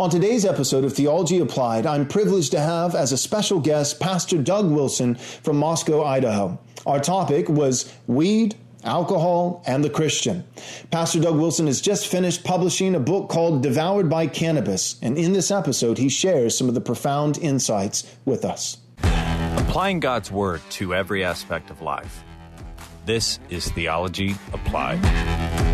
On today's episode of Theology Applied, I'm privileged to have as a special guest Pastor Doug Wilson from Moscow, Idaho. Our topic was weed, alcohol, and the Christian. Pastor Doug Wilson has just finished publishing a book called Devoured by Cannabis, and in this episode, he shares some of the profound insights with us. Applying God's Word to every aspect of life. This is Theology Applied.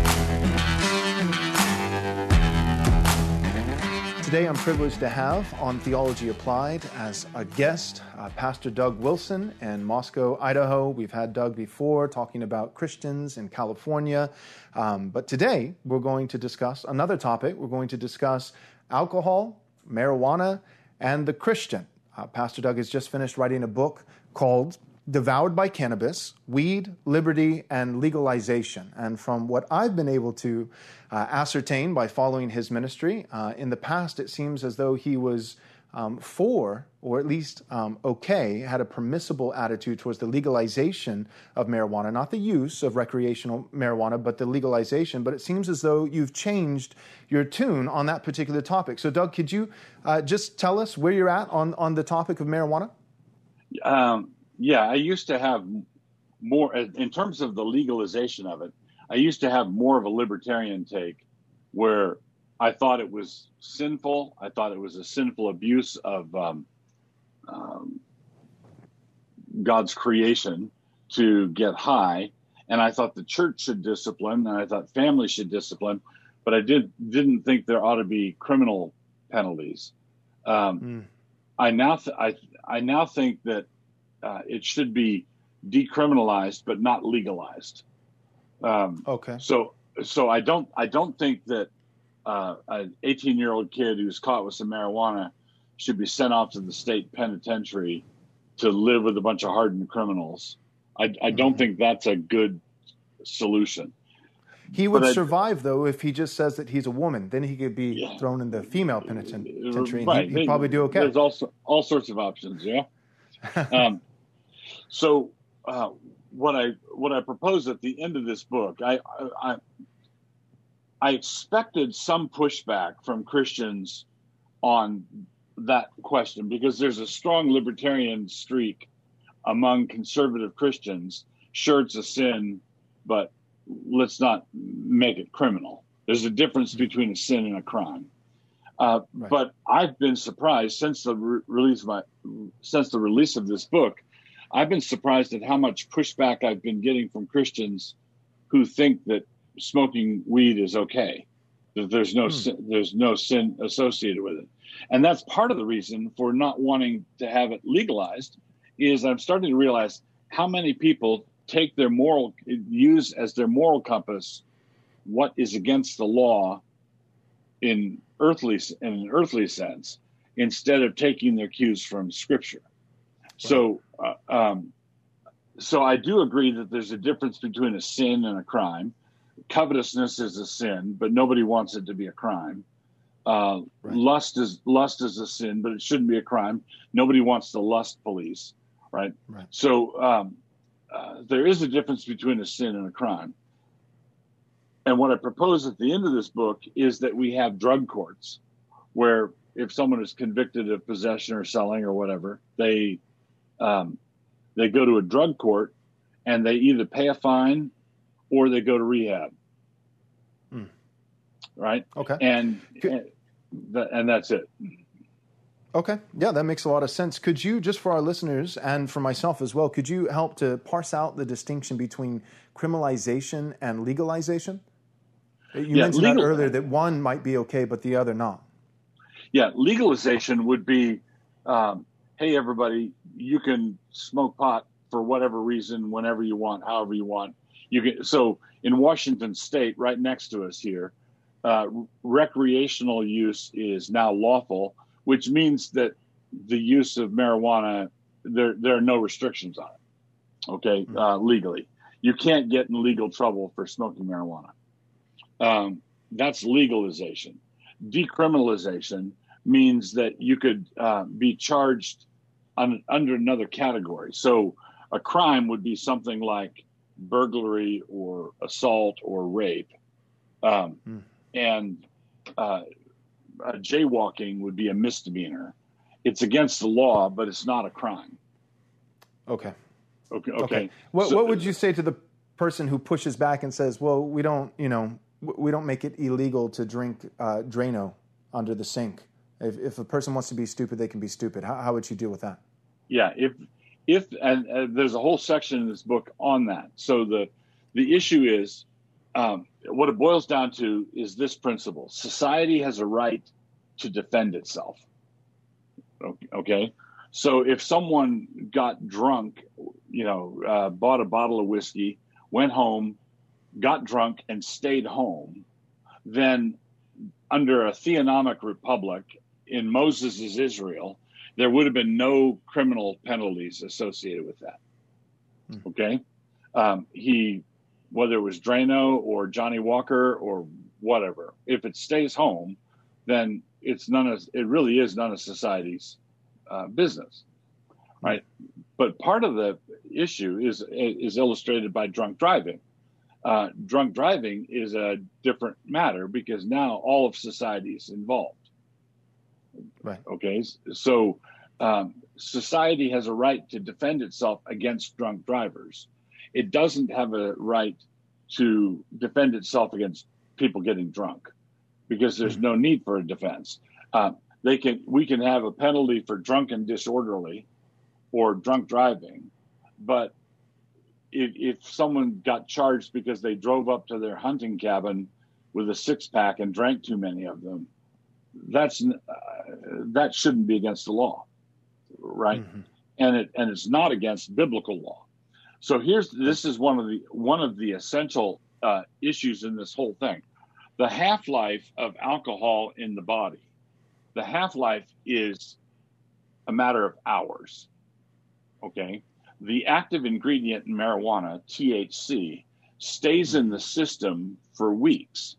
Today, I'm privileged to have on Theology Applied as a guest uh, Pastor Doug Wilson in Moscow, Idaho. We've had Doug before talking about Christians in California. Um, but today, we're going to discuss another topic. We're going to discuss alcohol, marijuana, and the Christian. Uh, Pastor Doug has just finished writing a book called devoured by cannabis, weed, liberty, and legalization. And from what I've been able to uh, ascertain by following his ministry, uh, in the past it seems as though he was um, for, or at least um, okay, had a permissible attitude towards the legalization of marijuana, not the use of recreational marijuana, but the legalization. But it seems as though you've changed your tune on that particular topic. So, Doug, could you uh, just tell us where you're at on, on the topic of marijuana? Um, yeah, I used to have more in terms of the legalization of it. I used to have more of a libertarian take where I thought it was sinful. I thought it was a sinful abuse of um, um, God's creation to get high, and I thought the church should discipline, and I thought family should discipline, but I did didn't think there ought to be criminal penalties. Um, mm. I now th- I I now think that uh, it should be decriminalized but not legalized. Um, okay. So so I don't I don't think that uh, an 18 year old kid who's caught with some marijuana should be sent off to the state penitentiary to live with a bunch of hardened criminals. I, I don't mm-hmm. think that's a good solution. He would survive though if he just says that he's a woman. Then he could be yeah. thrown in the female penitentiary. Right. He, would probably do okay. There's all all sorts of options. Yeah. um, so uh, what I what I propose at the end of this book, I, I I expected some pushback from Christians on that question because there's a strong libertarian streak among conservative Christians. Sure, it's a sin, but let's not make it criminal. There's a difference between a sin and a crime. Uh, right. But I've been surprised since the re- release of my since the release of this book I've been surprised at how much pushback I've been getting from Christians who think that smoking weed is okay, that there's no hmm. sin, there's no sin associated with it, and that's part of the reason for not wanting to have it legalized. Is I'm starting to realize how many people take their moral use as their moral compass what is against the law in earthly in an earthly sense instead of taking their cues from scripture so, uh, um, so I do agree that there's a difference between a sin and a crime. Covetousness is a sin, but nobody wants it to be a crime. Uh, right. Lust is lust is a sin, but it shouldn't be a crime. Nobody wants the lust police, right? right. So um, uh, there is a difference between a sin and a crime. And what I propose at the end of this book is that we have drug courts, where if someone is convicted of possession or selling or whatever, they um, they go to a drug court and they either pay a fine or they go to rehab. Mm. Right. Okay. And, and, and that's it. Okay. Yeah, that makes a lot of sense. Could you, just for our listeners and for myself as well, could you help to parse out the distinction between criminalization and legalization? You yeah, mentioned legal- that earlier that one might be okay, but the other not. Yeah, legalization would be um, hey, everybody, you can smoke pot for whatever reason, whenever you want, however you want. You can. So in Washington State, right next to us here, uh, recreational use is now lawful, which means that the use of marijuana there there are no restrictions on it. Okay, mm-hmm. uh, legally, you can't get in legal trouble for smoking marijuana. Um, that's legalization. Decriminalization means that you could uh, be charged on, under another category. So a crime would be something like burglary or assault or rape. Um, mm. And uh, uh, jaywalking would be a misdemeanor. It's against the law, but it's not a crime. Okay. Okay. Okay. What, so, what would you say to the person who pushes back and says, "Well, we don't, you know, we don't make it illegal to drink uh, Drano under the sink. If, if a person wants to be stupid, they can be stupid." How, how would you deal with that? Yeah. If if and uh, there's a whole section in this book on that. So the the issue is um, what it boils down to is this principle: society has a right to defend itself. Okay. So if someone got drunk, you know, uh, bought a bottle of whiskey, went home, got drunk, and stayed home, then under a theonomic republic in Moses' Israel, there would have been no criminal penalties associated with that. Hmm. Okay. Um, he, whether it was Drano or Johnnie Walker or whatever, if it stays home, then it's none of it really is none of society's uh, business, right? But part of the issue is is illustrated by drunk driving. Uh, drunk driving is a different matter because now all of society is involved. Right. Okay. So um, society has a right to defend itself against drunk drivers. It doesn't have a right to defend itself against people getting drunk because there's no need for a defense. Uh, they can we can have a penalty for drunken disorderly or drunk driving, but if, if someone got charged because they drove up to their hunting cabin with a six pack and drank too many of them, that's uh, that shouldn't be against the law, right? Mm-hmm. And it and it's not against biblical law. So here's this is one of the one of the essential uh, issues in this whole thing. The half life of alcohol in the body the half life is a matter of hours. Okay. The active ingredient in marijuana, THC, stays in the system for weeks.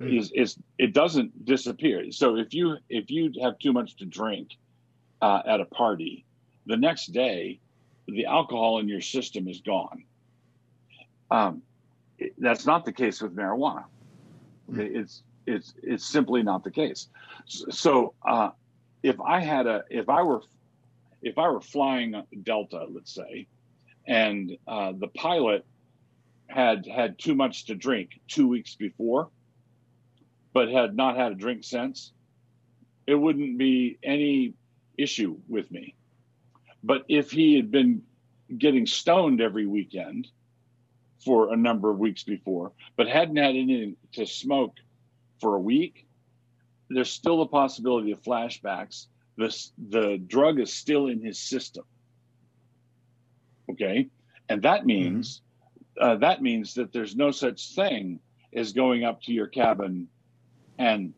Mm. Is, is it doesn't disappear. So if you if you have too much to drink uh, at a party, the next day the alcohol in your system is gone. Um, it, that's not the case with marijuana. Mm. It's it's it's simply not the case. So uh, if I had a if I were if I were flying Delta, let's say, and uh, the pilot had had too much to drink two weeks before, but had not had a drink since, it wouldn't be any issue with me. But if he had been getting stoned every weekend for a number of weeks before, but hadn't had anything to smoke for a week, there's still a possibility of flashbacks. The, the drug is still in his system. Okay. And that means mm-hmm. uh, that means that there's no such thing as going up to your cabin and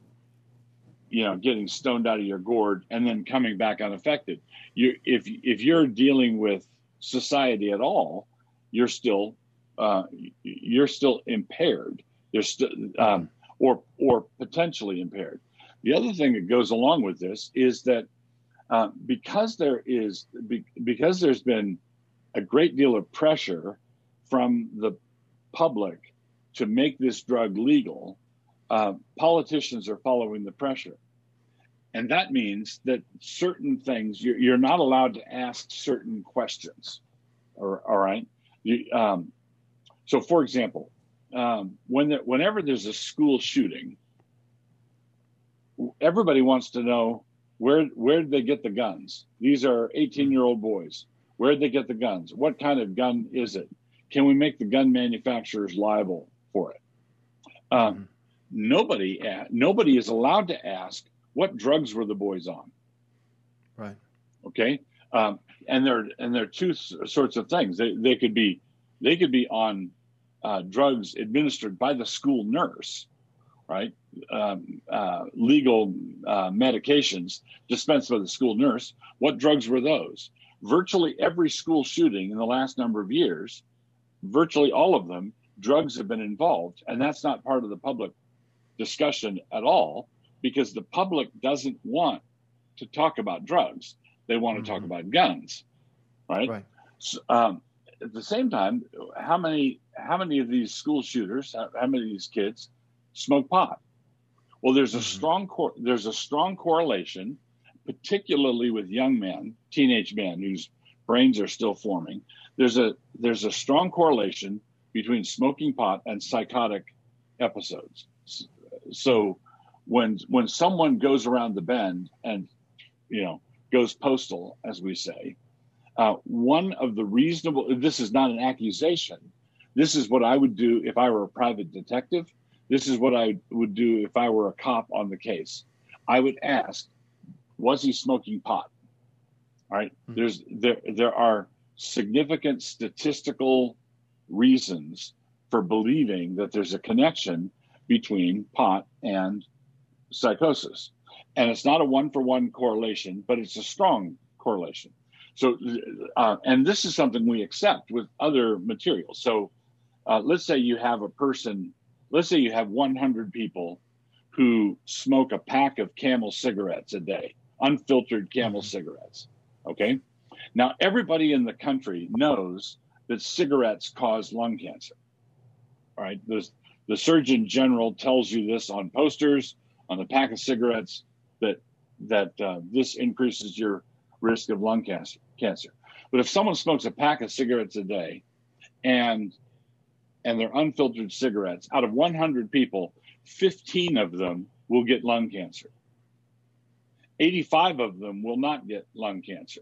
you know getting stoned out of your gourd and then coming back unaffected. You if if you're dealing with society at all, you're still uh, you're still impaired. There's still um, or or potentially impaired. The other thing that goes along with this is that uh, because there is be, because there's been a great deal of pressure from the public to make this drug legal, uh, politicians are following the pressure. And that means that certain things, you're, you're not allowed to ask certain questions. All, right. You, um, so, for example, um, when whenever there's a school shooting, everybody wants to know where where did they get the guns? These are 18 year old boys. Where did they get the guns? What kind of gun is it? Can we make the gun manufacturers liable for it? Um. Nobody nobody is allowed to ask what drugs were the boys on. Right. Okay. Um, and there and there are two sorts of things. They they could be they could be on uh, drugs administered by the school nurse, right? Um, uh, legal uh, medications dispensed by the school nurse. What drugs were those? Virtually every school shooting in the last number of years, virtually all of them, drugs have been involved. And that's not part of the public discussion at all because the public doesn't want to talk about drugs. They want to mm-hmm. talk about guns, right? right. So, um, at the same time, how many how many of these school shooters, how, how many of these kids smoke pot? Well, there's a mm-hmm. strong cor- there's a strong correlation, particularly with young men, teenage men whose brains are still forming. There's a there's a strong correlation between smoking pot and psychotic episodes. So when when someone goes around the bend and you know goes postal, as we say, uh, one of the reasonable this is not an accusation. This is what I would do if I were a private detective. This is what I would do if I were a cop on the case. I would ask, was he smoking pot? All right. mm-hmm. There's there there are significant statistical reasons for believing that there's a connection between pot and psychosis. And it's not a one for one correlation, but it's a strong correlation. So, uh, and this is something we accept with other materials. So, uh, let's say you have a person, let's say you have 100 people who smoke a pack of camel cigarettes a day, unfiltered camel mm-hmm. cigarettes. Okay. Now, everybody in the country knows that cigarettes cause lung cancer. All right. There's, the Surgeon General tells you this on posters, on the pack of cigarettes, that that uh, this increases your risk of lung cancer. Cancer. But if someone smokes a pack of cigarettes a day, and and they're unfiltered cigarettes, out of 100 people, 15 of them will get lung cancer. 85 of them will not get lung cancer.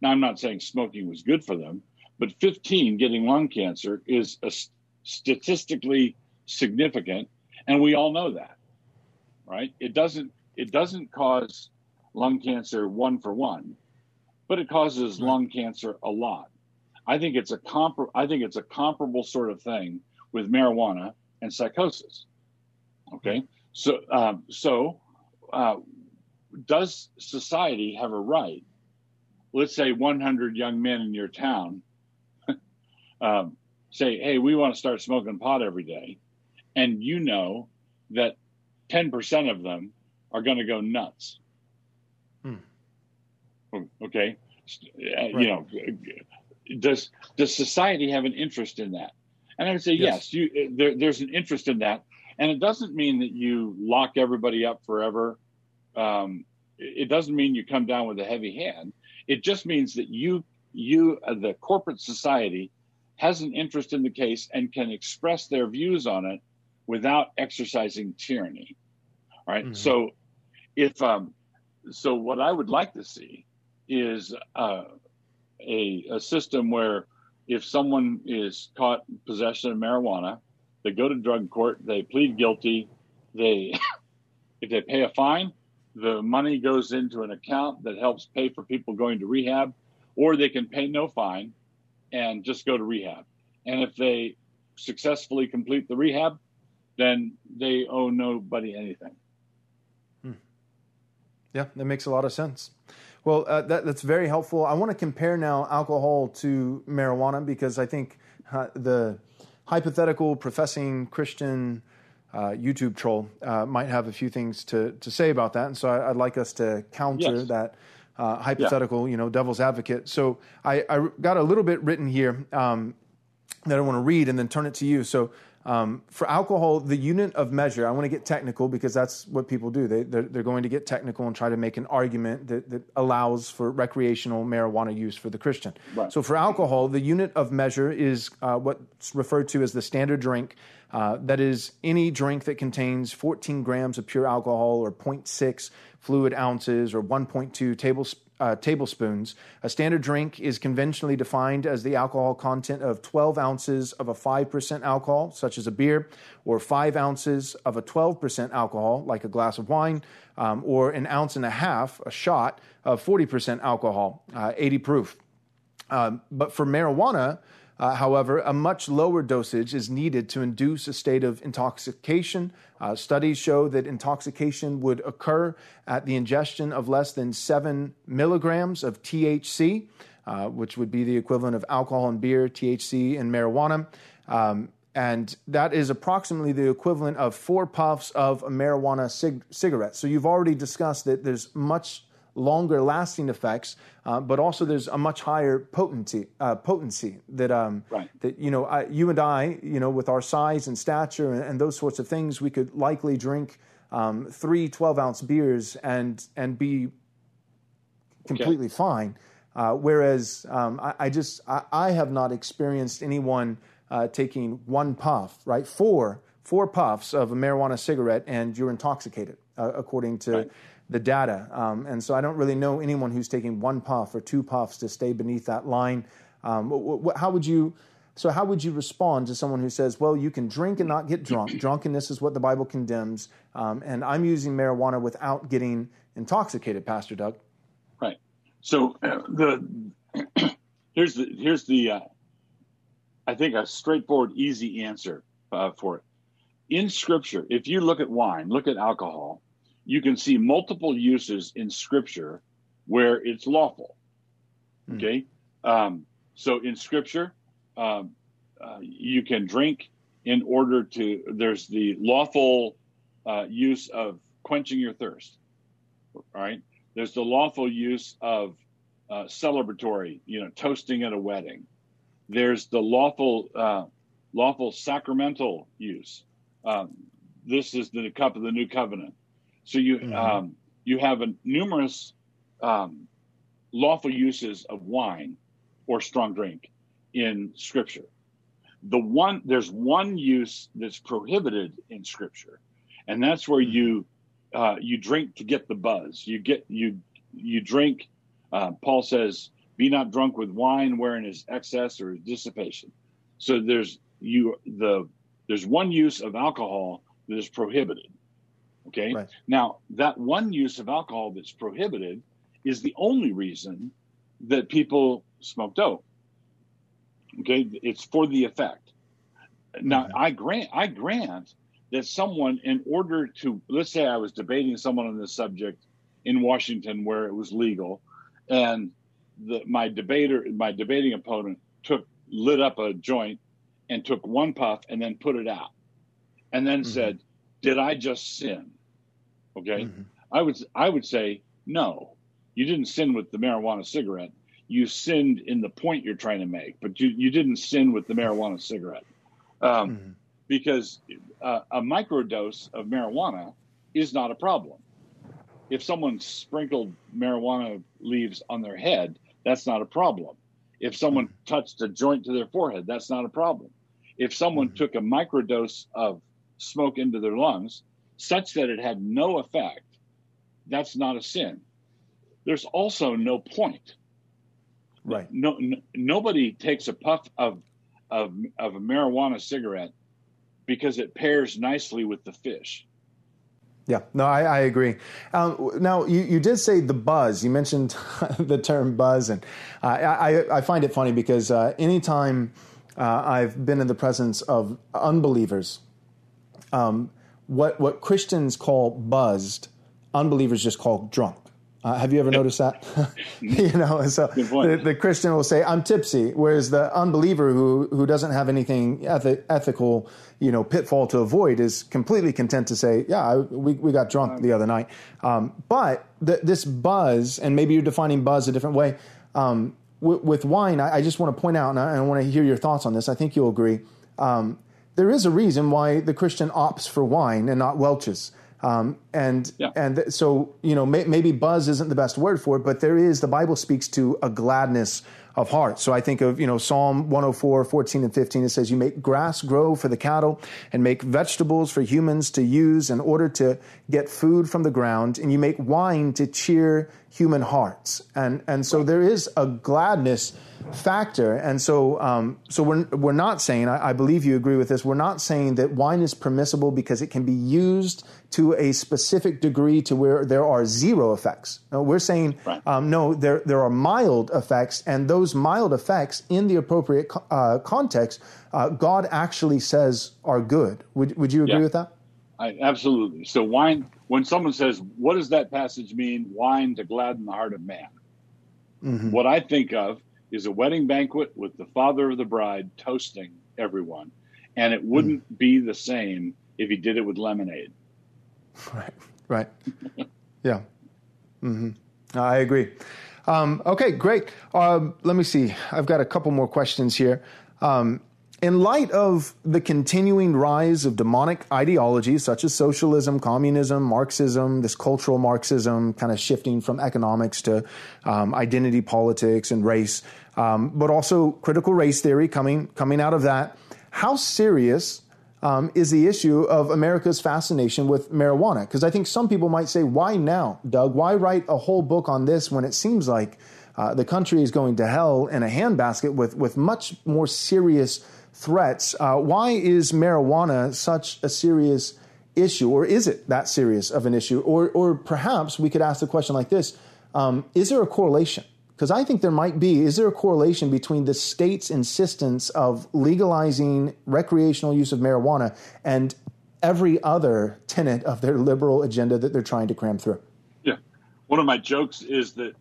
Now, I'm not saying smoking was good for them, but 15 getting lung cancer is a statistically significant, and we all know that, right? It doesn't it doesn't cause lung cancer one for one, but it causes lung cancer a lot. I think it's a compar- I think it's a comparable sort of thing with marijuana and psychosis. Okay, so um, so uh, does society have a right? Let's say 100 young men in your town um, say, "Hey, we want to start smoking pot every day," and you know that 10% of them are going to go nuts. Hmm. Okay, right. you know, does does society have an interest in that? And I would say yes. yes you, there, there's an interest in that, and it doesn't mean that you lock everybody up forever. Um, it doesn't mean you come down with a heavy hand. It just means that you you uh, the corporate society has an interest in the case and can express their views on it without exercising tyranny. All right? mm-hmm. So if um, so, what I would like to see is uh, a a system where if someone is caught in possession of marijuana, they go to drug court, they plead guilty, they if they pay a fine, the money goes into an account that helps pay for people going to rehab, or they can pay no fine and just go to rehab. And if they successfully complete the rehab, then they owe nobody anything. Hmm. Yeah, that makes a lot of sense. Well, uh, that, that's very helpful. I want to compare now alcohol to marijuana because I think uh, the hypothetical professing Christian uh, YouTube troll uh, might have a few things to, to say about that. And so I, would like us to counter yes. that uh, hypothetical, yeah. you know, devil's advocate. So I, I, got a little bit written here um, that I want to read and then turn it to you. So um, for alcohol, the unit of measure, I want to get technical because that's what people do. They, they're, they're, going to get technical and try to make an argument that, that allows for recreational marijuana use for the Christian. Right. So for alcohol, the unit of measure is uh, what's referred to as the standard drink. Uh, that is any drink that contains 14 grams of pure alcohol or 0.6 fluid ounces or 1.2 tablespoons uh, tablespoons. A standard drink is conventionally defined as the alcohol content of 12 ounces of a 5% alcohol, such as a beer, or 5 ounces of a 12% alcohol, like a glass of wine, um, or an ounce and a half, a shot of 40% alcohol, uh, 80 proof. Um, but for marijuana, uh, however, a much lower dosage is needed to induce a state of intoxication. Uh, studies show that intoxication would occur at the ingestion of less than seven milligrams of THC, uh, which would be the equivalent of alcohol and beer, THC and marijuana. Um, and that is approximately the equivalent of four puffs of a marijuana cig- cigarette. So you've already discussed that there's much longer lasting effects, uh, but also there's a much higher potency. Uh, potency that um, right. that you know I, you and I, you know, with our size and stature and, and, those sorts of things, we could likely drink um, three 12 ounce beers and and be completely okay. fine. Uh, whereas um, I, I, just I, I, have not experienced anyone uh, taking one puff, right? Four four puffs of a marijuana cigarette and you're intoxicated, uh, according to right. The data. Um, and so I don't really know anyone who's taking one puff or two puffs to stay beneath that line. Um, how would you? So how would you respond to someone who says, "Well, you can drink and not get drunk. Drunkenness is what the Bible condemns, um, and I'm using marijuana without getting intoxicated." Pastor Doug. Right. So uh, the here's the here's the uh, I think a straightforward, easy answer uh, for it in scripture, if you look at wine, look at alcohol, you can see multiple uses in scripture where it's lawful. Mm. Okay. Um, so in scripture, um, uh, you can drink in order to, there's the lawful uh, use of quenching your thirst. All right. There's the lawful use of uh, celebratory, you know, toasting at a wedding. There's the lawful, uh, lawful sacramental use um, this is the cup of the new covenant. So you mm-hmm. um, you have a, numerous um, lawful uses of wine or strong drink in Scripture. The one there's one use that's prohibited in Scripture, and that's where mm-hmm. you uh, you drink to get the buzz. You get you you drink. Uh, Paul says, "Be not drunk with wine, wherein is excess or dissipation." So there's you the there's one use of alcohol that is prohibited. Okay. Right. Now, that one use of alcohol that's prohibited is the only reason that people smoke dope. Okay. It's for the effect. Now. I grant, I grant that someone, in order to, let's say I was debating someone on this subject in Washington where it was legal, and the, my debater, my debating opponent took, lit up a joint and took one puff and then put it out and then mm-hmm. said, Did I just sin? Okay. Mm-hmm. I would I would say, no, you didn't sin with the marijuana cigarette. You sinned in the point you're trying to make, but you, you didn't sin with the marijuana cigarette. Um, mm-hmm. Because uh, a microdose of marijuana is not a problem. If someone sprinkled marijuana leaves on their head, that's not a problem. If someone mm-hmm. touched a joint to their forehead, that's not a problem if someone mm-hmm. took a microdose of smoke into their lungs such that it had no effect, that's not a sin. There's also no point. Right. No, no nobody takes a puff of, of of a marijuana cigarette because it pairs nicely with the fish. Yeah, no, I, I agree. Um, now, you, you did say the buzz. You mentioned the term buzz, and uh, I, I find it funny because uh, anytime uh, I've been in the presence of unbelievers. Um, what what Christians call buzzed, unbelievers just call drunk. Uh, have you ever noticed that? you know, so the, the, Christian will say, "I'm tipsy," whereas the unbeliever who who doesn't have anything ethi- ethical, you know, pitfall to avoid is completely content to say, "Yeah, I, we we got drunk the other night." Um, but the, this buzz, and maybe you're defining buzz a different way. Um, with wine, I, I, just want to point out, and I, I, want to hear your thoughts on this. I think you'll agree. Um, there is a reason why the Christian opts for wine and not Welch's. Um, and yeah. and th- so you know may, maybe buzz isn't the best word for it, but there is the Bible speaks to a gladness of heart. So I think of, you know, Psalm 104, 14 and 15. It says, You make grass grow for the cattle and make vegetables for humans to use in order to get food from the ground. And you make wine to cheer human hearts. And, and so there is a gladness factor. And so, um, so we're, we're not saying, I, I, believe you agree with this, we're not saying that wine is permissible because it can be used to a specific degree to where there are zero effects. No, we're saying, right. um, no, there, there are mild effects, and those mild effects in the appropriate uh, context, uh, God actually says are good. Would, would you agree yeah. with that? I, absolutely. So wine, when someone says, what does that passage mean? Wine to gladden the heart of man. Mm-hmm. What I think of is a wedding banquet with the father of the bride toasting everyone. And it wouldn't mm. be the same if he did it with lemonade. Right, right. yeah. Mm-hmm. I agree. Um, okay, great. Um, let me see. I've got a couple more questions here. Um, in light of the continuing rise of demonic ideologies such as socialism, communism, Marxism, this cultural Marxism, kind of shifting from economics to um, identity politics and race, um, but also critical race theory coming coming out of that. How serious um, is the issue of America's fascination with marijuana? Because I think some people might say, "Why now, Doug? Why write a whole book on this when it seems like uh, the country is going to hell in a handbasket with with much more serious?" Threats. Uh, why is marijuana such a serious issue, or is it that serious of an issue? Or, or perhaps we could ask the question like this um, Is there a correlation? Because I think there might be. Is there a correlation between the state's insistence of legalizing recreational use of marijuana and every other tenet of their liberal agenda that they're trying to cram through? Yeah. One of my jokes is that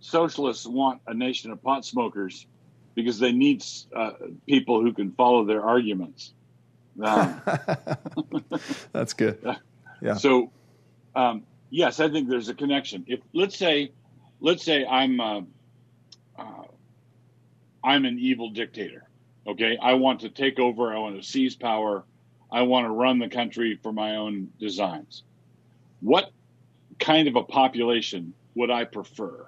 socialists want a nation of pot smokers because they need uh, people who can follow their arguments. Um, That's good. Yeah. So, um, yes, I think there's a connection. If let's say, let's say I'm uh, uh, I'm an evil dictator. Okay, I want to take over. I want to seize power. I want to run the country for my own designs. What kind of a population would I prefer?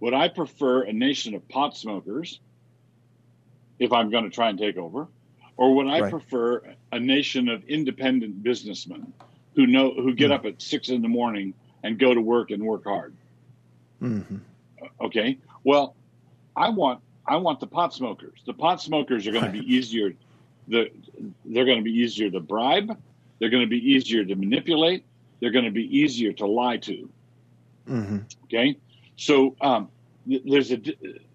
Would I prefer a nation of pot smokers if I'm going to try and take over? Or would I right. prefer a nation of independent businessmen who know who get mm. up at six in the morning and go to work and work hard? Mm-hmm. Okay. Well, I want I want the pot smokers. The pot smokers are going to be easier. The they're going to be easier to bribe. They're going to be easier to manipulate. They're going to be easier to lie to. Mm-hmm. Okay. So um, there's a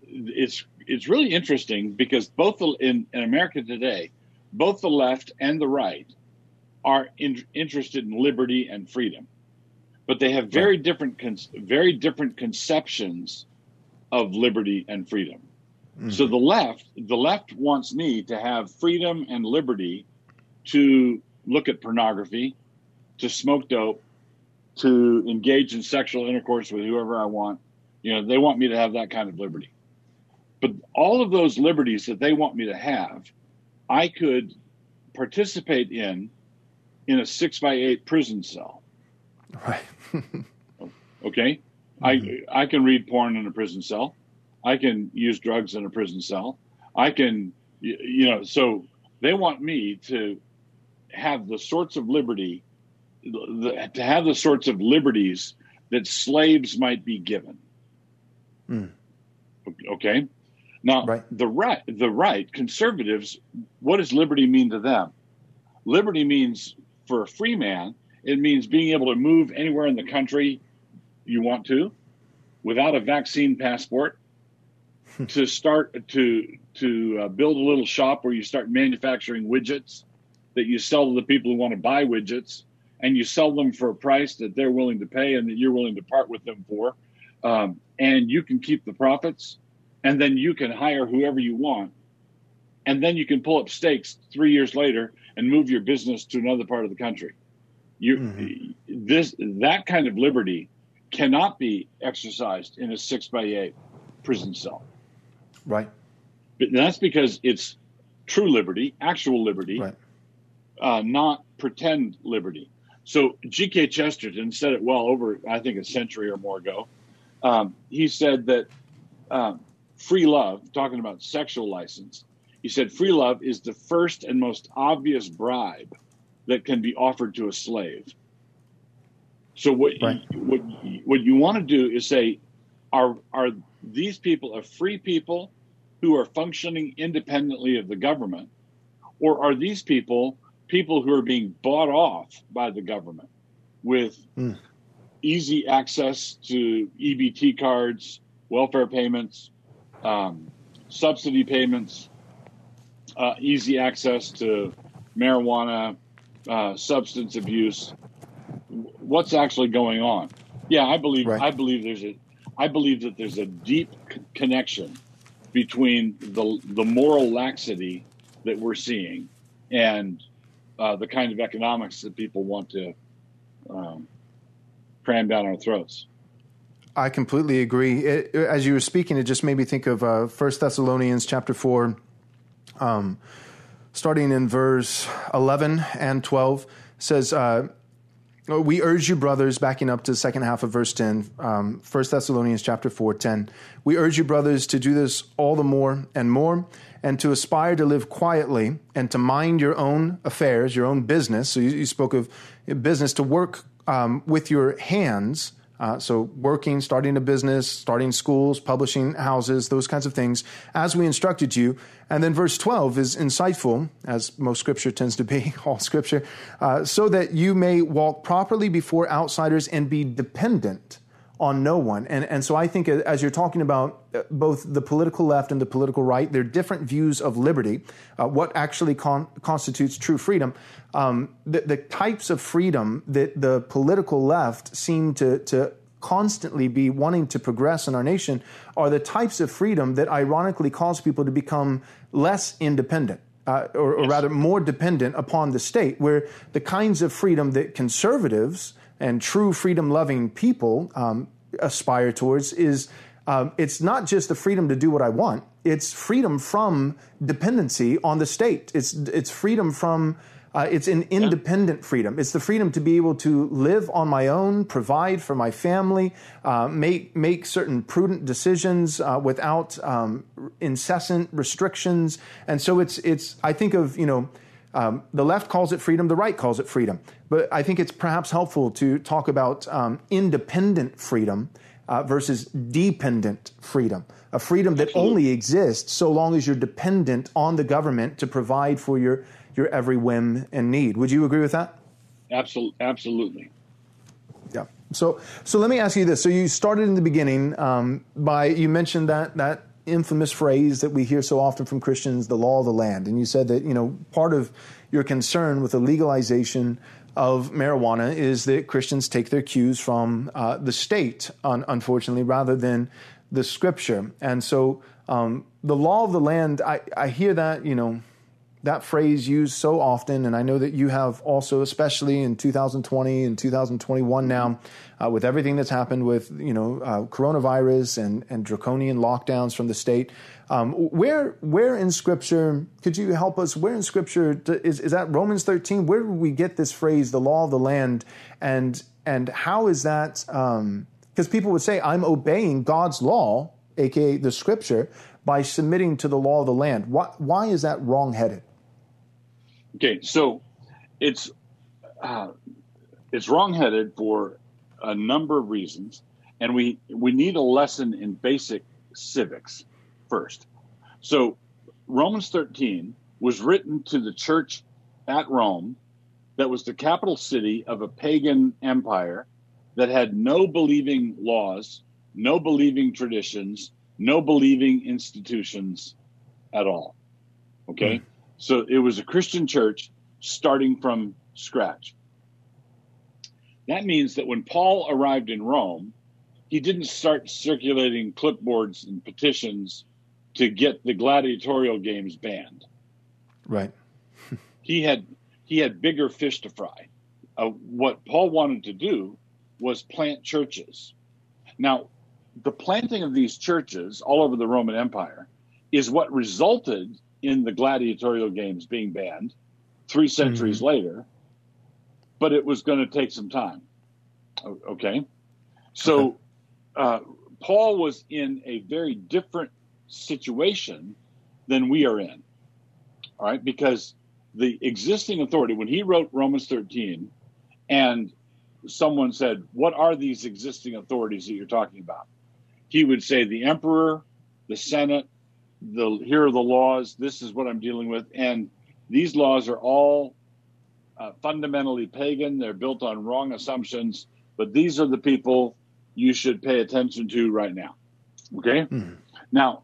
it's it's really interesting because both the, in, in America today, both the left and the right are in, interested in liberty and freedom, but they have very right. different very different conceptions of liberty and freedom. Mm-hmm. So the left the left wants me to have freedom and liberty to look at pornography, to smoke dope, to engage in sexual intercourse with whoever I want. You know, they want me to have that kind of liberty. But all of those liberties that they want me to have, I could participate in in a six by eight prison cell. Right. okay. Mm-hmm. I I can read porn in a prison cell. I can use drugs in a prison cell. I can, you know, so they want me to have the sorts of liberty, the, to have the sorts of liberties that slaves might be given. Mm. Okay. Now, right. the right, the right, conservatives, what does liberty mean to them? Liberty means for a free man, it means being able to move anywhere in the country you want to without a vaccine passport to start to to uh, build a little shop where you start manufacturing widgets that you sell to the people who want to buy widgets and you sell them for a price that they're willing to pay and that you're willing to part with them for um, and you can keep the profits and then you can hire whoever you want. And then you can pull up stakes three years later and move your business to another part of the country. You mm-hmm. this that kind of liberty cannot be exercised in a six by eight prison cell. Right. But that's because it's true liberty actual liberty right. uh, not pretend liberty. So g.k chesterton said it well over i think a century or more ago. Um, he said that um, free love, talking about sexual license, he said free love is the first and most obvious bribe that can be offered to a slave. So what right. you, what what you want to do is say, are are these people a free people who are functioning independently of the government, or are these people people who are being bought off by the government with mm. easy access to EBT cards, welfare payments, um, subsidy payments, uh, easy access to marijuana, uh, substance abuse. What's actually going on? Yeah, I believe right. I believe there's a I believe that there's a deep c- connection between the the moral laxity that we're seeing and uh, the kind of economics that people want to um, cram down our throats. I completely agree. It, as you were speaking, it just made me think of uh, First Thessalonians chapter four, um, starting in verse 11 and 12, says, uh, we urge you, brothers, backing up to the second half of verse 10, um, 1 Thessalonians chapter 4, 10. We urge you, brothers, to do this all the more and more, and to aspire to live quietly and to mind your own affairs, your own business. So you, you spoke of business, to work um, with your hands uh, so, working, starting a business, starting schools, publishing houses, those kinds of things, as we instructed you. And then verse 12 is insightful, as most scripture tends to be, all scripture, uh, so that you may walk properly before outsiders and be dependent on no one. And, and so I think as you're talking about uh, both the political left and the political right, there are different views of liberty, uh, what actually con- constitutes true freedom. Um, the, the, types of freedom that the political left seem to, to constantly be wanting to progress in our nation are the types of freedom that ironically cause people to become less independent. Uh, or, or rather, more dependent upon the state, where the kinds of freedom that conservatives and true freedom loving people um, aspire towards is um, it's not just the freedom to do what I want, it's freedom from dependency on the state. It's, it's freedom from uh, it's an independent yeah. freedom. It's the freedom to be able to live on my own, provide for my family, uh, make make certain prudent decisions uh, without um, incessant restrictions. And so it's it's. I think of you know um, the left calls it freedom, the right calls it freedom. But I think it's perhaps helpful to talk about um, independent freedom uh, versus dependent freedom, a freedom that only exists so long as you're dependent on the government to provide for your, your every whim and need. Would you agree with that? Absolutely. Absolutely. Yeah. So, so let me ask you this. So you started in the beginning um, by you mentioned that that infamous phrase that we hear so often from Christians, the law of the land. And you said that, you know, part of your concern with the legalization of marijuana is that Christians take their cues from uh, the state, un- unfortunately, rather than the scripture. And so um, the law of the land, I, I hear that, you know, that phrase used so often, and I know that you have also, especially in 2020 and 2021 now, uh, with everything that's happened with you know uh, coronavirus and, and draconian lockdowns from the state. Um, where where in Scripture could you help us? Where in Scripture is is that Romans 13? Where do we get this phrase, the law of the land, and and how is that? Because um, people would say, I'm obeying God's law, aka the Scripture, by submitting to the law of the land. Why, why is that wrongheaded? Okay, so it's uh, it's wrongheaded for a number of reasons, and we we need a lesson in basic civics first. So Romans 13 was written to the church at Rome, that was the capital city of a pagan empire that had no believing laws, no believing traditions, no believing institutions at all. Okay. Mm. So it was a Christian church starting from scratch. That means that when Paul arrived in Rome, he didn't start circulating clipboards and petitions to get the gladiatorial games banned. Right. he had he had bigger fish to fry. Uh, what Paul wanted to do was plant churches. Now, the planting of these churches all over the Roman Empire is what resulted in the gladiatorial games being banned three centuries mm-hmm. later, but it was going to take some time. Okay. So. Uh, Paul was in a very different situation than we are in. All right. Because the existing authority, when he wrote Romans 13, and someone said, What are these existing authorities that you're talking about? He would say, The emperor, the senate, the here are the laws. This is what I'm dealing with, and these laws are all uh, fundamentally pagan. They're built on wrong assumptions, but these are the people you should pay attention to right now. Okay. Mm. Now,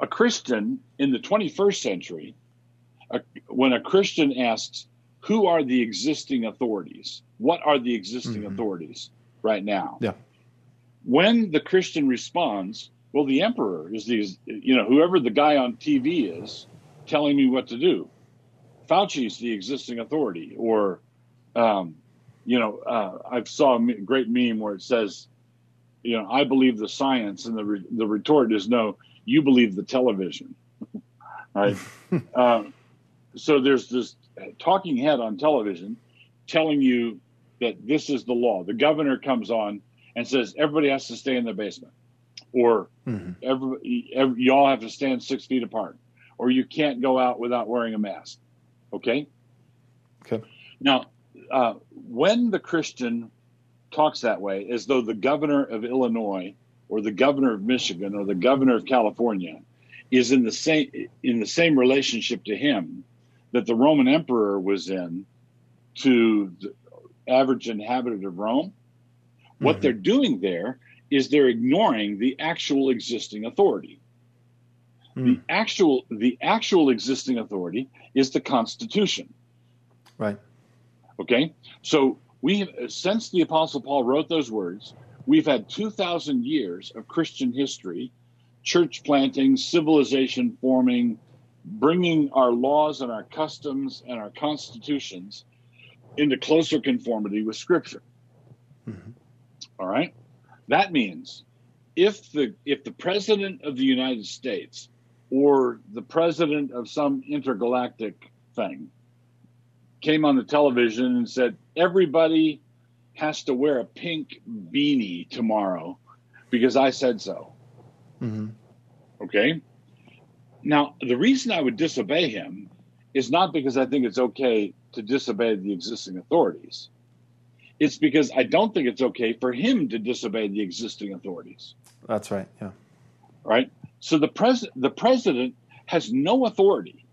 a Christian in the 21st century, a, when a Christian asks, "Who are the existing authorities? What are the existing mm-hmm. authorities right now?" Yeah. When the Christian responds, well, the emperor is these, you know, whoever the guy on TV is telling me what to do. Fauci is the existing authority, or, um, you know, uh, I saw a great meme where it says, you know, I believe the science, and the re- the retort is no, you believe the television, right? um, so there's this talking head on television telling you that this is the law. The governor comes on and says everybody has to stay in their basement, or mm-hmm. every, every, you all have to stand six feet apart, or you can't go out without wearing a mask. Okay. Okay. Now, uh, when the Christian talks that way, as though the governor of Illinois or the governor of Michigan or the governor of California is in the same in the same relationship to him that the Roman emperor was in to the average inhabitant of Rome. Mm-hmm. What they're doing there is they're ignoring the actual existing authority. The actual the actual existing authority is the Constitution. Right. Okay. So we since the Apostle Paul wrote those words, we've had two thousand years of Christian history, church planting, civilization forming, bringing our laws and our customs and our constitutions into closer conformity with Scripture. Mm-hmm. All right. That means if the if the president of the United States or the president of some intergalactic thing came on the television and said everybody has to wear a pink beanie tomorrow because I said so. Mm-hmm. Okay. Now, the reason I would disobey him is not because I think it's okay to disobey the existing authorities. It's because I don't think it's okay for him to disobey the existing authorities. That's right. Yeah. Right. So the president, the president has no authority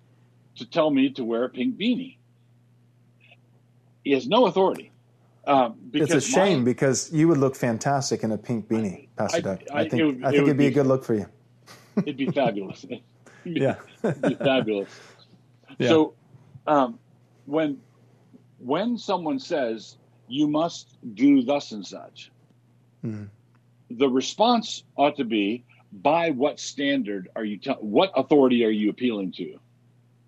to tell me to wear a pink beanie. He has no authority. Um, it's a shame my, because you would look fantastic in a pink beanie, Pastor I, Doug. I, I think would, I think it would be, be, a good look for you. It'd be fabulous. it'd be, yeah, it'd be fabulous. Yeah. So, um, when when someone says you must do thus and such, mm-hmm. the response ought to be by what standard are you te- what authority are you appealing to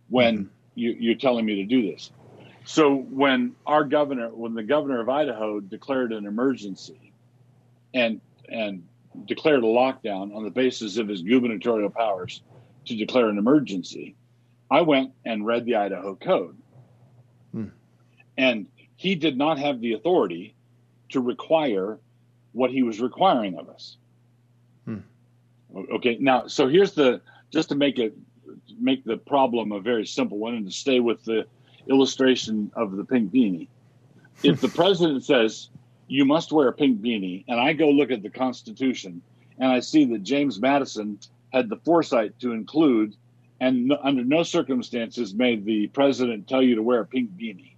when mm-hmm. you, you're telling me to do this so when our governor when the governor of idaho declared an emergency and and declared a lockdown on the basis of his gubernatorial powers to declare an emergency i went and read the idaho code Hmm. And he did not have the authority to require what he was requiring of us. Hmm. Okay, now, so here's the just to make it make the problem a very simple one and to stay with the illustration of the pink beanie. If the president says you must wear a pink beanie, and I go look at the Constitution and I see that James Madison had the foresight to include and no, under no circumstances may the president tell you to wear a pink beanie.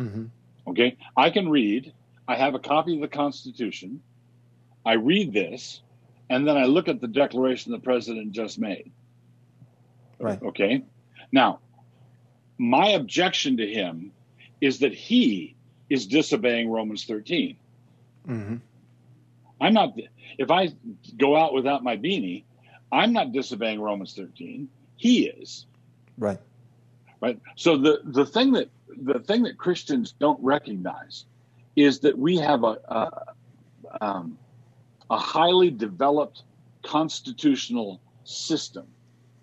Mm-hmm. Okay, I can read. I have a copy of the Constitution. I read this, and then I look at the declaration the president just made. Right. Okay. Now, my objection to him is that he is disobeying Romans 13. Mm-hmm. I'm not. If I go out without my beanie, I'm not disobeying Romans 13 he is. Right. Right. So the the thing that the thing that Christians don't recognize is that we have a a, um, a highly developed constitutional system,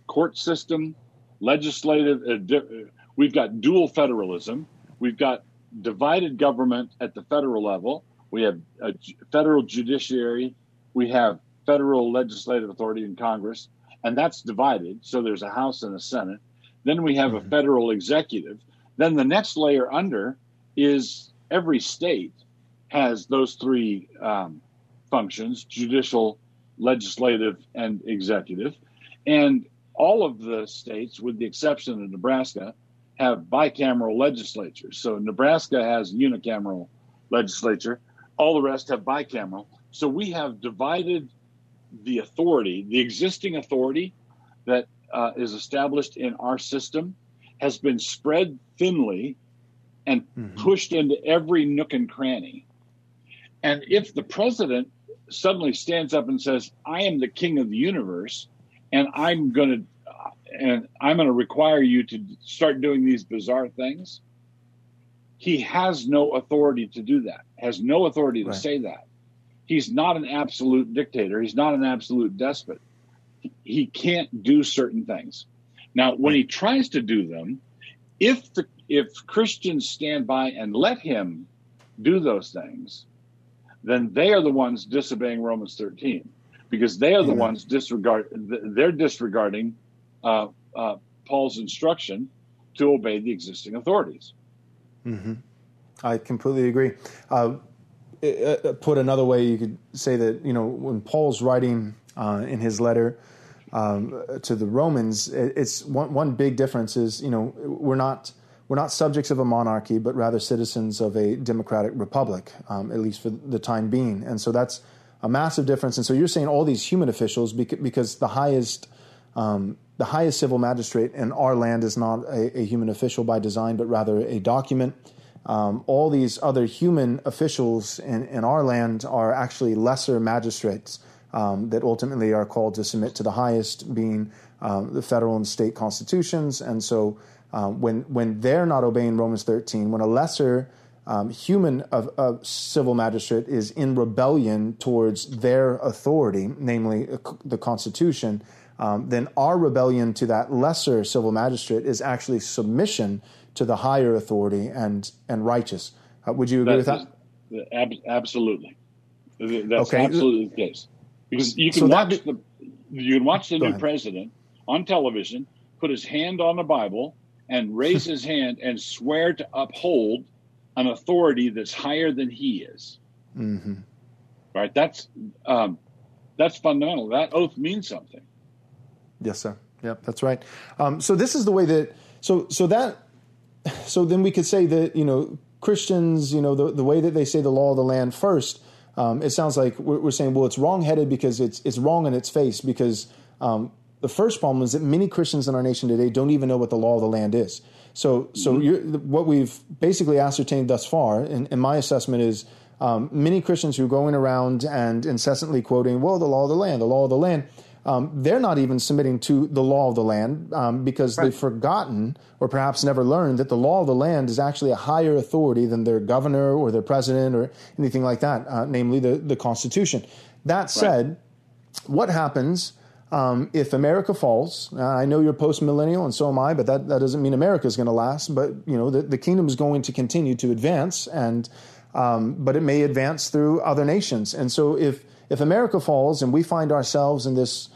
court system, legislative. Uh, di- we've got dual federalism. We've got divided government at the federal level. We have a federal judiciary. We have federal legislative authority in Congress and that's divided. So there's a House and a Senate. Then we have mm-hmm. a federal executive. Then the next layer under is every state has those three um, functions judicial, legislative, and executive. And all of the states, with the exception of Nebraska, have bicameral legislatures. So Nebraska has unicameral legislature. All the rest have bicameral. So we have divided the authority, the existing authority that uh, is established in our system, has been spread thinly and mm-hmm. pushed into every nook and cranny. And if the president suddenly stands up and says, "I am the king of the universe," and I'm going to and I'm going to require you to start doing these bizarre things, he has no authority to do that. Has no authority to right. say that he's not an absolute dictator. He's not an absolute despot. He can't do certain things. Now, when he tries to do them, if the if Christians stand by and let him do those things, then they are the ones disobeying Romans 13 because they are the ones disregard they're disregarding uh, uh, Paul's instruction to obey the existing authorities. Mm-hmm. I completely agree. Uh, uh, put another way, you could say that you know when Paul's writing uh, in his letter um, to the Romans, it's one, one big difference is you know we're not we're not subjects of a monarchy, but rather citizens of a democratic republic, um, at least for the time being. And so that's a massive difference. And so you're saying all these human officials, because the highest um, the highest civil magistrate in our land is not a, a human official by design, but rather a document. Um, all these other human officials in, in our land are actually lesser magistrates um, that ultimately are called to submit to the highest, being um, the federal and state constitutions. And so um, when when they're not obeying Romans 13, when a lesser um, human of, of civil magistrate is in rebellion towards their authority, namely the Constitution, um, then our rebellion to that lesser civil magistrate is actually submission to the higher authority and and righteous. Uh, would you agree that with that? absolutely. That's okay. absolutely the case. Because you can so watch be, the you can watch the new ahead. president on television put his hand on the Bible and raise his hand and swear to uphold an authority that's higher than he is. Mm-hmm. Right? That's um, that's fundamental. That oath means something. Yes, sir. Yep, that's right. Um, so this is the way that so so that so then we could say that you know Christians, you know, the the way that they say the law of the land first. Um, it sounds like we're, we're, saying, well, it's wrongheaded because it's it's wrong in its face because um, the first problem is that many Christians in our nation today don't even know what the law of the land is. So, so mm-hmm. what we've basically ascertained thus far, in, in my assessment, is um, many Christians who are going around and incessantly quoting, well, the law of the land, the law of the land, um, they're not even submitting to the law of the land um, because right. they've forgotten or perhaps never learned that the law of the land is actually a higher authority than their governor or their president or anything like that, uh, namely the, the Constitution. That said, right. what happens um, if America falls, uh, I know you're post millennial and so am I, but that, that doesn't mean America is going to last. But you know the, the kingdom is going to continue to advance, and um, but it may advance through other nations. And so if if America falls and we find ourselves in this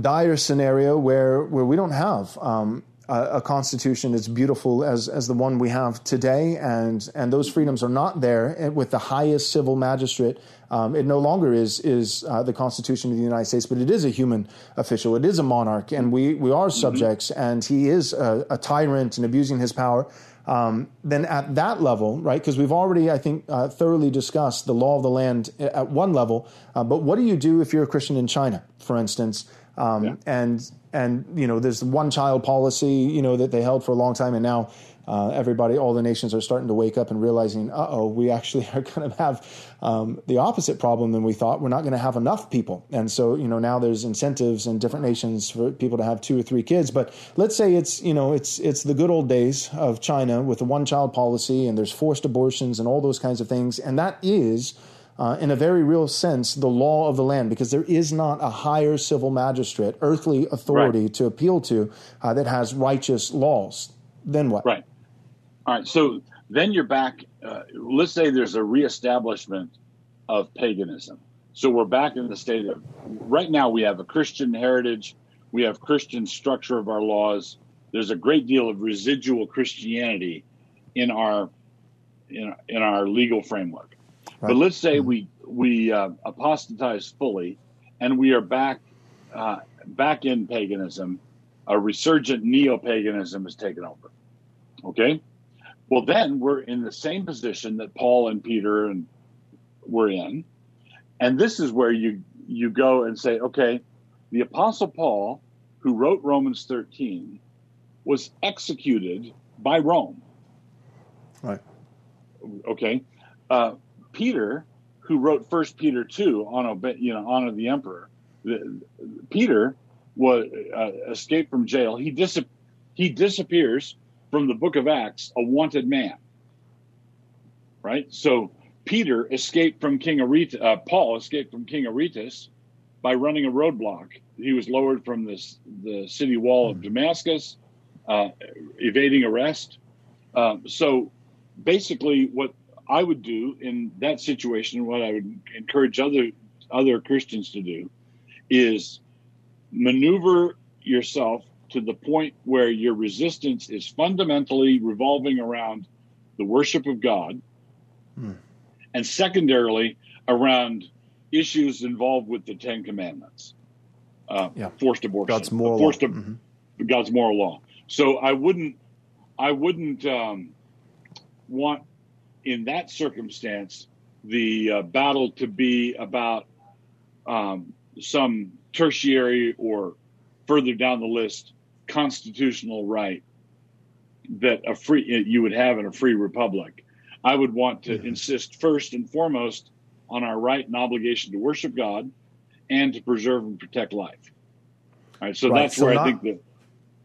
dire scenario where where we don't have um, a, a, constitution as beautiful as as the one we have today, and and those freedoms are not there eh, with the highest civil magistrate um, it no longer is is uh, the Constitution of the United States, but it is a human official. It is a monarch, and we we are subjects, mm-hmm. and he is a, a, tyrant and abusing his power. Um, then at that level, right? Because we've already, I think, uh, thoroughly discussed the law of the land at one level. Uh, but what do you do if you're a Christian in China, for instance? Um, yeah. And and you know, there's one child policy, you know, that they held for a long time, and now uh, everybody, all the nations are starting to wake up and realizing, uh oh, we actually are going to have um, the opposite problem than we thought. We're not going to have enough people. And so, you know, now there's incentives in different nations for people to have two or three kids. But let's say it's, you know, it's, it's the good old days of China with the one child policy and there's forced abortions and all those kinds of things. And that is, uh, in a very real sense, the law of the land, because there is not a higher civil magistrate, earthly authority right. to appeal to uh, that has righteous laws. Then what? Right. All right. So then you're back. Uh, let's say there's a reestablishment of paganism. So we're back in the state of right now. We have a Christian heritage. We have Christian structure of our laws. There's a great deal of residual Christianity in our in, in our legal framework. Right. But let's say mm-hmm. we we uh, apostatize fully, and we are back uh, back in paganism. A resurgent neo paganism has taken over. Okay, well, then we're in the same position that Paul and Peter and were in, and this is where you you go and say, okay, the Apostle Paul, who wrote Romans 13, was executed by Rome. Right. Okay. Uh, Peter, who wrote First Peter two on obey, you know honor the emperor, the, Peter was uh, escaped from jail. He dis- he disappears from the book of Acts a wanted man. Right? So Peter escaped from King Aretas, uh, Paul escaped from King Aretas by running a roadblock. He was lowered from this, the city wall of Damascus. uh, evading arrest. Um, so basically, what I would do in that situation, and what I would encourage other other Christians to do, is maneuver yourself to the point where your resistance is fundamentally revolving around the worship of God, hmm. and secondarily around issues involved with the Ten Commandments, uh, yeah. forced abortion, God's moral, forced mm-hmm. God's moral law. So I wouldn't, I wouldn't um, want in that circumstance the uh, battle to be about um, some tertiary or further down the list constitutional right that a free you would have in a free republic. I would want to mm-hmm. insist first and foremost on our right and obligation to worship God and to preserve and protect life. All right, so right. that's so where not, I think that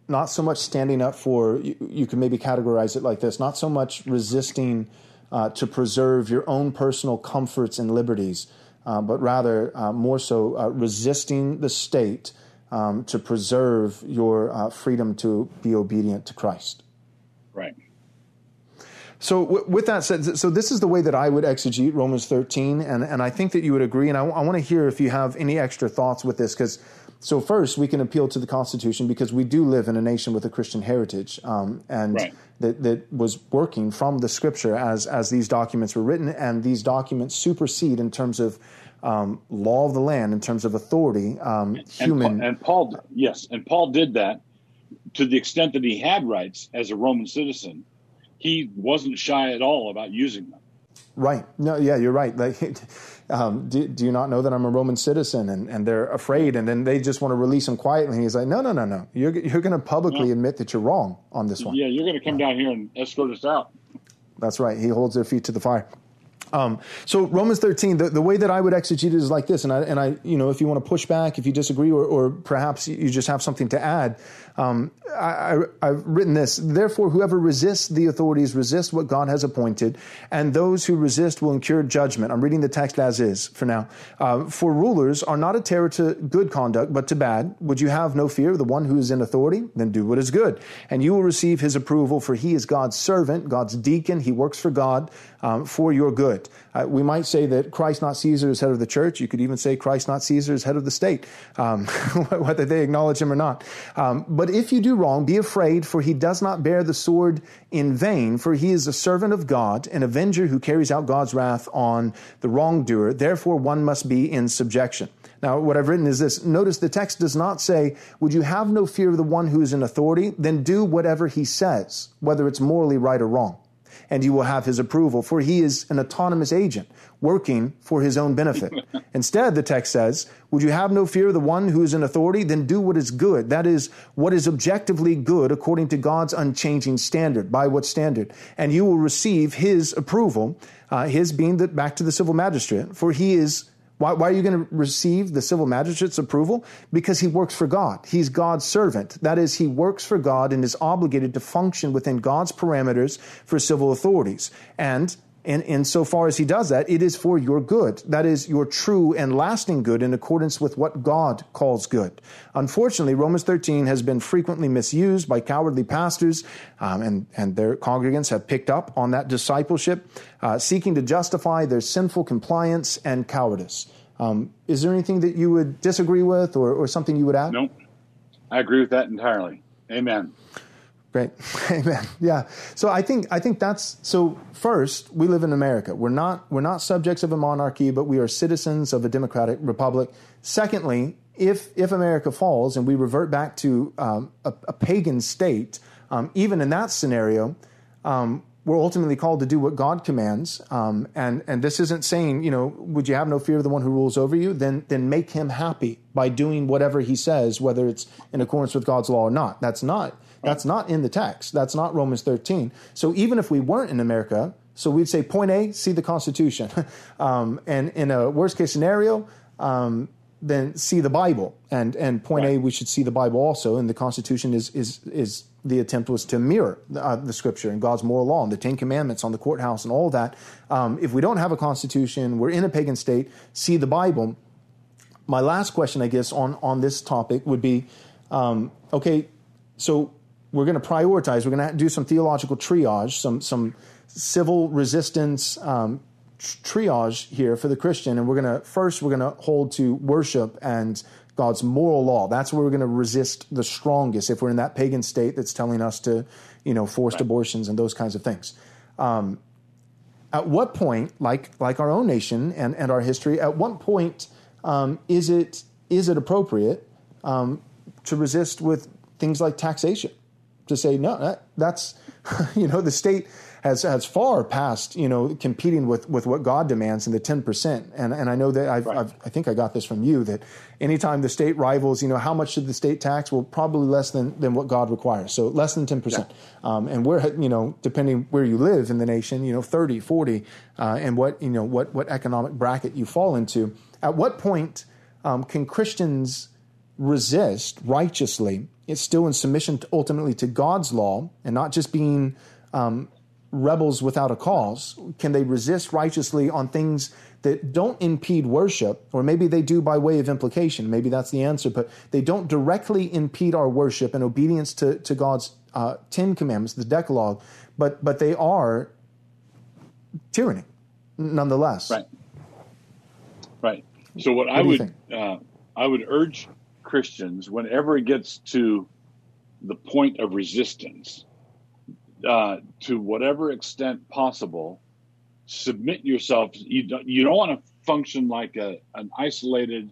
not so much standing up for you, you, can maybe categorize it like this: not so much resisting uh, to preserve your own personal comforts and liberties, uh, but rather uh, more so uh, resisting the state um, to preserve your uh, freedom to be obedient to Christ. Right. So, w- with that said, so this is the way that I would exegete Romans 13, and, and I think that you would agree. And I, w- I want to hear if you have any extra thoughts with this, because so first we can appeal to the Constitution because we do live in a nation with a Christian heritage, um, and right. that, that was working from the Scripture as as these documents were written, and these documents supersede in terms of um, law of the land, in terms of authority, um, human. And, and Paul, yes, and Paul did that to the extent that he had rights as a Roman citizen he wasn't shy at all about using them. Right. No. Yeah, you're right. Like, um, do, do, you not know that I'm a Roman citizen? And, and they're afraid, and then they just want to release him quietly. And he's like, no, no, no, no. You're you're going to publicly no. admit that you're wrong on this one. Yeah, you're going to come down here and escort us out. That's right. He holds their feet to the fire. Um, so Romans 13, the, the way that I would exegete it is like this, and I, and I, you know, if you want to push back, if you disagree, or, or perhaps you just have something to add, um, I, have written this. Therefore, whoever resists the authorities resists what God has appointed, and those who resist will incur judgment. I'm reading the text as is for now. Uh, for rulers are not a terror to good conduct, but to bad. Would you have no fear of the one who is in authority? Then do what is good, and you will receive his approval. For he is God's servant, God's deacon. He works for God um, for your good. Uh, we might say that Christ, not Caesar, is head of the church. You could even say Christ, not Caesar, is head of the state, um, whether they acknowledge him or not. Um, but if you do wrong, be afraid, for he does not bear the sword in vain, for he is a servant of God, an avenger who carries out God's wrath on the wrongdoer. Therefore, one must be in subjection. Now, what I've written is this. Notice the text does not say, Would you have no fear of the one who is in authority? Then do whatever he says, whether it's morally right or wrong and you will have his approval, for he is an autonomous agent working for his own benefit. Instead, the text says, Would you have no fear of the one who is in authority? Then do what is good. That is, what is objectively good according to God's unchanging standard. By what standard? And you will receive his approval, uh, his being the, back to the civil magistrate, for he is why, why, are you going to receive the civil magistrate's approval? Because he works for God. He's God's servant. That is, he works for God and is obligated to function within God's parameters for civil authorities. And and so far as he does that, it is for your good. That is your true and lasting good in accordance with what God calls good. Unfortunately, Romans 13 has been frequently misused by cowardly pastors, um, and, and their congregants have picked up on that discipleship, uh, seeking to justify their sinful compliance and cowardice. Um, is there anything that you would disagree with or, or something you would add? Nope. I agree with that entirely. Amen. Great. Amen. Yeah. So I think I think that's so first, we live in America. We're not we're not subjects of a monarchy, but we are citizens of a democratic republic. Secondly, if if America falls and we revert back to um, a, a, pagan state, um, even in that scenario, um, we're ultimately called to do what God commands. Um, and and this isn't saying, you know, would you have no fear of the one who rules over you? Then then make him happy by doing whatever he says, whether it's in accordance with God's law or not. That's not that's not in the text. That's not Romans 13. So even if we weren't in America, so we'd say point A, see the Constitution. um, and in a worst case scenario, um, then see the Bible. And and point right. A, we should see the Bible also. And the Constitution is is is the attempt was to mirror uh, the Scripture and God's moral law and the Ten Commandments on the courthouse and all that. Um, if we don't have a Constitution, we're in a pagan state. See the Bible. My last question, I guess, on on this topic would be, um, okay, so we're going to prioritize. We're going to do some theological triage, some some civil resistance um, triage here for the Christian, and we're going to first we're going to hold to worship and God's moral law. That's where we're going to resist the strongest if we're in that pagan state that's telling us to, you know, forced right. abortions and those kinds of things. Um, at what point, like like our own nation and, and our history, at what point um, is it is it appropriate um, to resist with things like taxation? To say no, that, that's you know the state has has far passed you know competing with with what God demands in the ten percent. And and I know that I've, right. I've, i think I got this from you that anytime the state rivals, you know, how much should the state tax? Well, probably less than than what God requires. So less than ten percent. Yeah. Um, and we're you know depending where you live in the nation, you know, 30, 40, uh, and what you know what what economic bracket you fall into. At what point um, can Christians resist righteously? It's still in submission to, ultimately to God's law and not just being um, rebels without a cause? Can they resist righteously on things that don't impede worship? Or maybe they do by way of implication. Maybe that's the answer, but they don't directly impede our worship and obedience to, to God's uh, Ten Commandments, the Decalogue, but, but they are tyranny nonetheless. Right. Right. So what, what I would uh, I would urge Christians whenever it gets to the point of resistance uh, to whatever extent possible, submit yourself. You don't, you don't want to function like a, an isolated,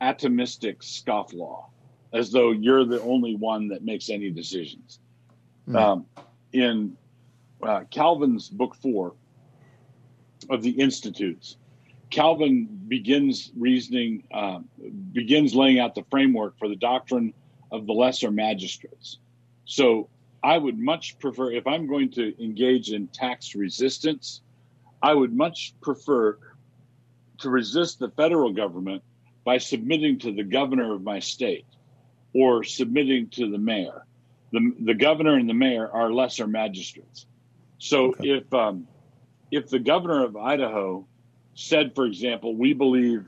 atomistic scofflaw, as though you're the only one that makes any decisions. Mm. Um, in uh, Calvin's book four of the Institutes, Calvin begins reasoning, uh, begins laying out the framework for the doctrine of the lesser magistrates. So I would much prefer, if I'm going to engage in tax resistance, I would much prefer to resist the federal government by submitting to the governor of my state or submitting to the mayor. The, the governor and the mayor are lesser magistrates. So okay. if um, if the governor of Idaho said, for example, we believe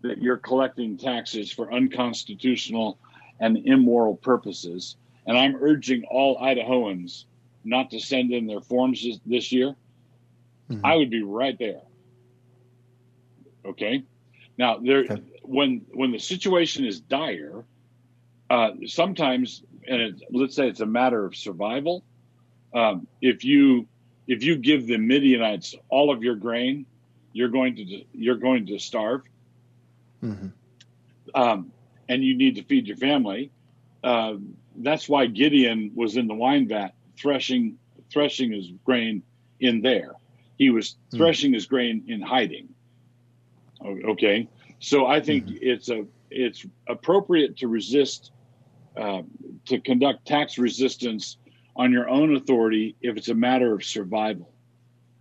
that you're collecting taxes for unconstitutional and immoral purposes, and I'm urging all Idahoans not to send in their forms this, year, mm-hmm. I would be right there. Okay. Now there, okay. when when the situation is dire, uh, sometimes, and it, let's say it's a matter of survival. Um, if you if you give the Midianites all of your grain, you're going to you're going to starve, mm-hmm. um, and you need to feed your family. Uh, that's why Gideon was in the wine vat threshing threshing his grain in there. He was hmm. threshing mm. his grain in hiding. Okay, so I think mm. it's a it's appropriate to resist uh, to conduct tax resistance on your own authority if it's a matter of survival.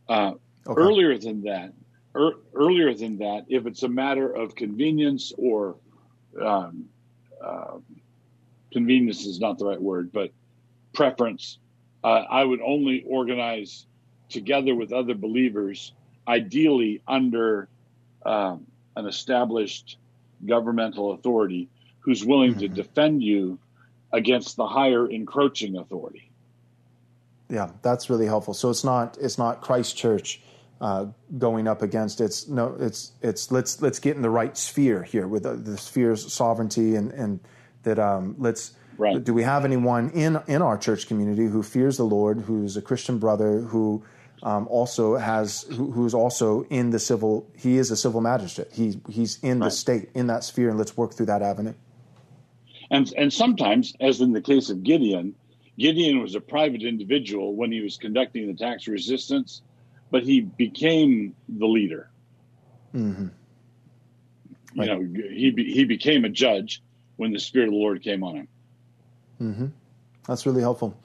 Uh, okay. Earlier than that, er, earlier than that, if it's a matter of convenience or um, uh, convenience is not the right word, but preference. Uh, I would only organize together with other believers, ideally under um, an established governmental authority who's willing mm-hmm. to defend you against the higher encroaching authority. Yeah, that's really helpful. So it's not it's not Christ Church uh, going up against it's no it's it's let's let's get in the right sphere here with the, the sphere's sovereignty and and that um, let's right. do we have anyone in in our church community who fears the Lord, who's a Christian brother, who um, also has who, who's also in the civil. He is a civil magistrate. He he's in right. the state in that sphere, and let's work through that avenue. And and sometimes, as in the case of Gideon, Gideon was a private individual when he was conducting the tax resistance, but he became the leader. Mm-hmm. Right. You know, he he became a judge when the Spirit of the Lord came on him. Mm-hmm. That's really helpful.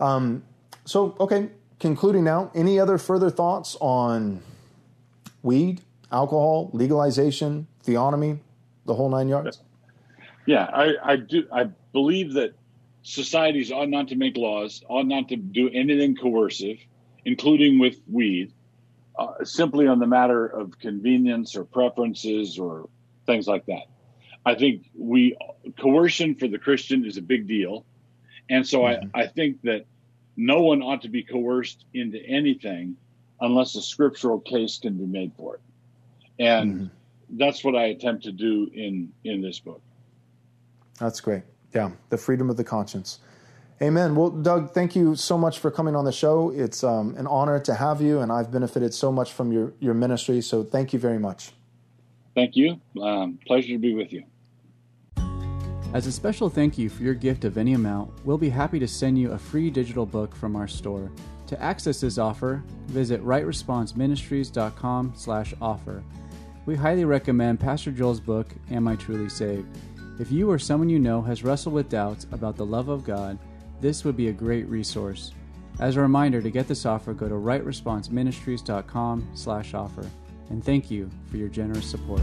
Um, so, okay, concluding now, any other further thoughts on weed, alcohol, legalization, theonomy, the whole nine yards? Yeah, I, I do. I believe that societies ought not to make laws, ought not to do anything coercive, including with weed, uh, simply on the matter of convenience or preferences or things like that. I think we coercion for the Christian is a big deal, And so mm-hmm. I, I think that no one ought to be coerced into anything unless a scriptural case can be made for it. And mm-hmm. that's what I attempt to do in, in this book. That's great. Yeah, the freedom of the conscience. Amen. Well, Doug, thank you so much for coming on the show. It's um, an honor to have you, and I've benefited so much from your, your ministry. So thank you very much. Thank you. Um, pleasure to be with you. As a special thank you for your gift of any amount, we'll be happy to send you a free digital book from our store. To access this offer, visit rightresponseministries.com/offer. We highly recommend Pastor Joel's book, Am I Truly Saved? If you or someone you know has wrestled with doubts about the love of God, this would be a great resource. As a reminder, to get this offer, go to rightresponseministries.com/offer. And thank you for your generous support.